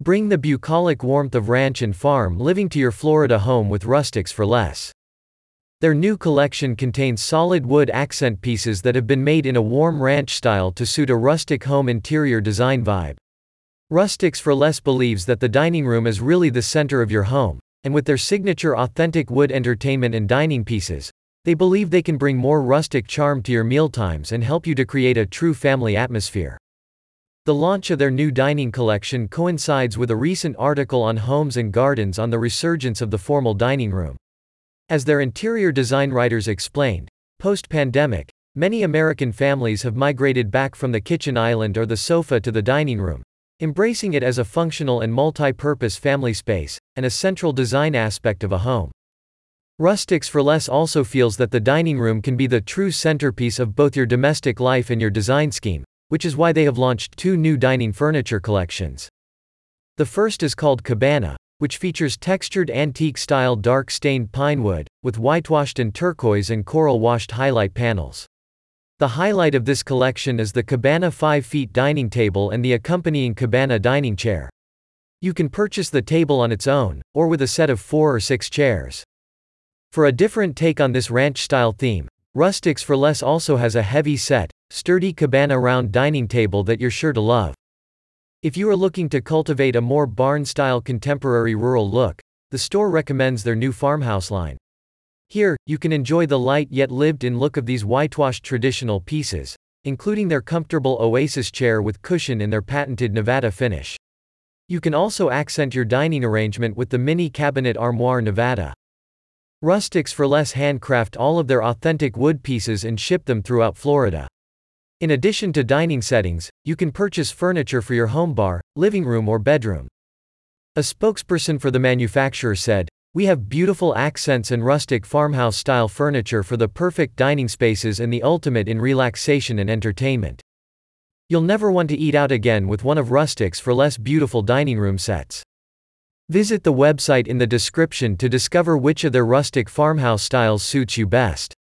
Bring the bucolic warmth of ranch and farm living to your Florida home with Rustics for less. Their new collection contains solid wood accent pieces that have been made in a warm ranch style to suit a rustic home interior design vibe. Rustics for Less believes that the dining room is really the center of your home, and with their signature authentic wood entertainment and dining pieces, they believe they can bring more rustic charm to your mealtimes and help you to create a true family atmosphere. The launch of their new dining collection coincides with a recent article on Homes and Gardens on the resurgence of the formal dining room. As their interior design writers explained, post pandemic, many American families have migrated back from the kitchen island or the sofa to the dining room, embracing it as a functional and multi-purpose family space, and a central design aspect of a home. Rustics for Less also feels that the dining room can be the true centerpiece of both your domestic life and your design scheme, which is why they have launched two new dining furniture collections. The first is called Cabana, which features textured antique-style dark-stained pine wood, with whitewashed and turquoise and coral-washed highlight panels. The highlight of this collection is the Cabana 5 feet dining table and the accompanying Cabana dining chair. You can purchase the table on its own, or with a set of four or six chairs. For a different take on this ranch-style theme, Rustics for Less also has a heavy set, sturdy Cabana round dining table that you're sure to love. If you are looking to cultivate a more barn-style contemporary rural look, the store recommends their new farmhouse line. Here, you can enjoy the light yet lived-in look of these whitewashed traditional pieces, including their comfortable Oasis chair with cushion in their patented Nevada finish. You can also accent your dining arrangement with the mini cabinet armoire Nevada. Rustics for Less handcraft all of their authentic wood pieces and ship them throughout Florida. In addition to dining settings, you can purchase furniture for your home bar, living room or bedroom. A spokesperson for the manufacturer said, we have beautiful accents and rustic farmhouse style furniture for the perfect dining spaces and the ultimate in relaxation and entertainment. You'll never want to eat out again with one of Rustics for less beautiful dining room sets. Visit the website in the description to discover which of their rustic farmhouse styles suits you best.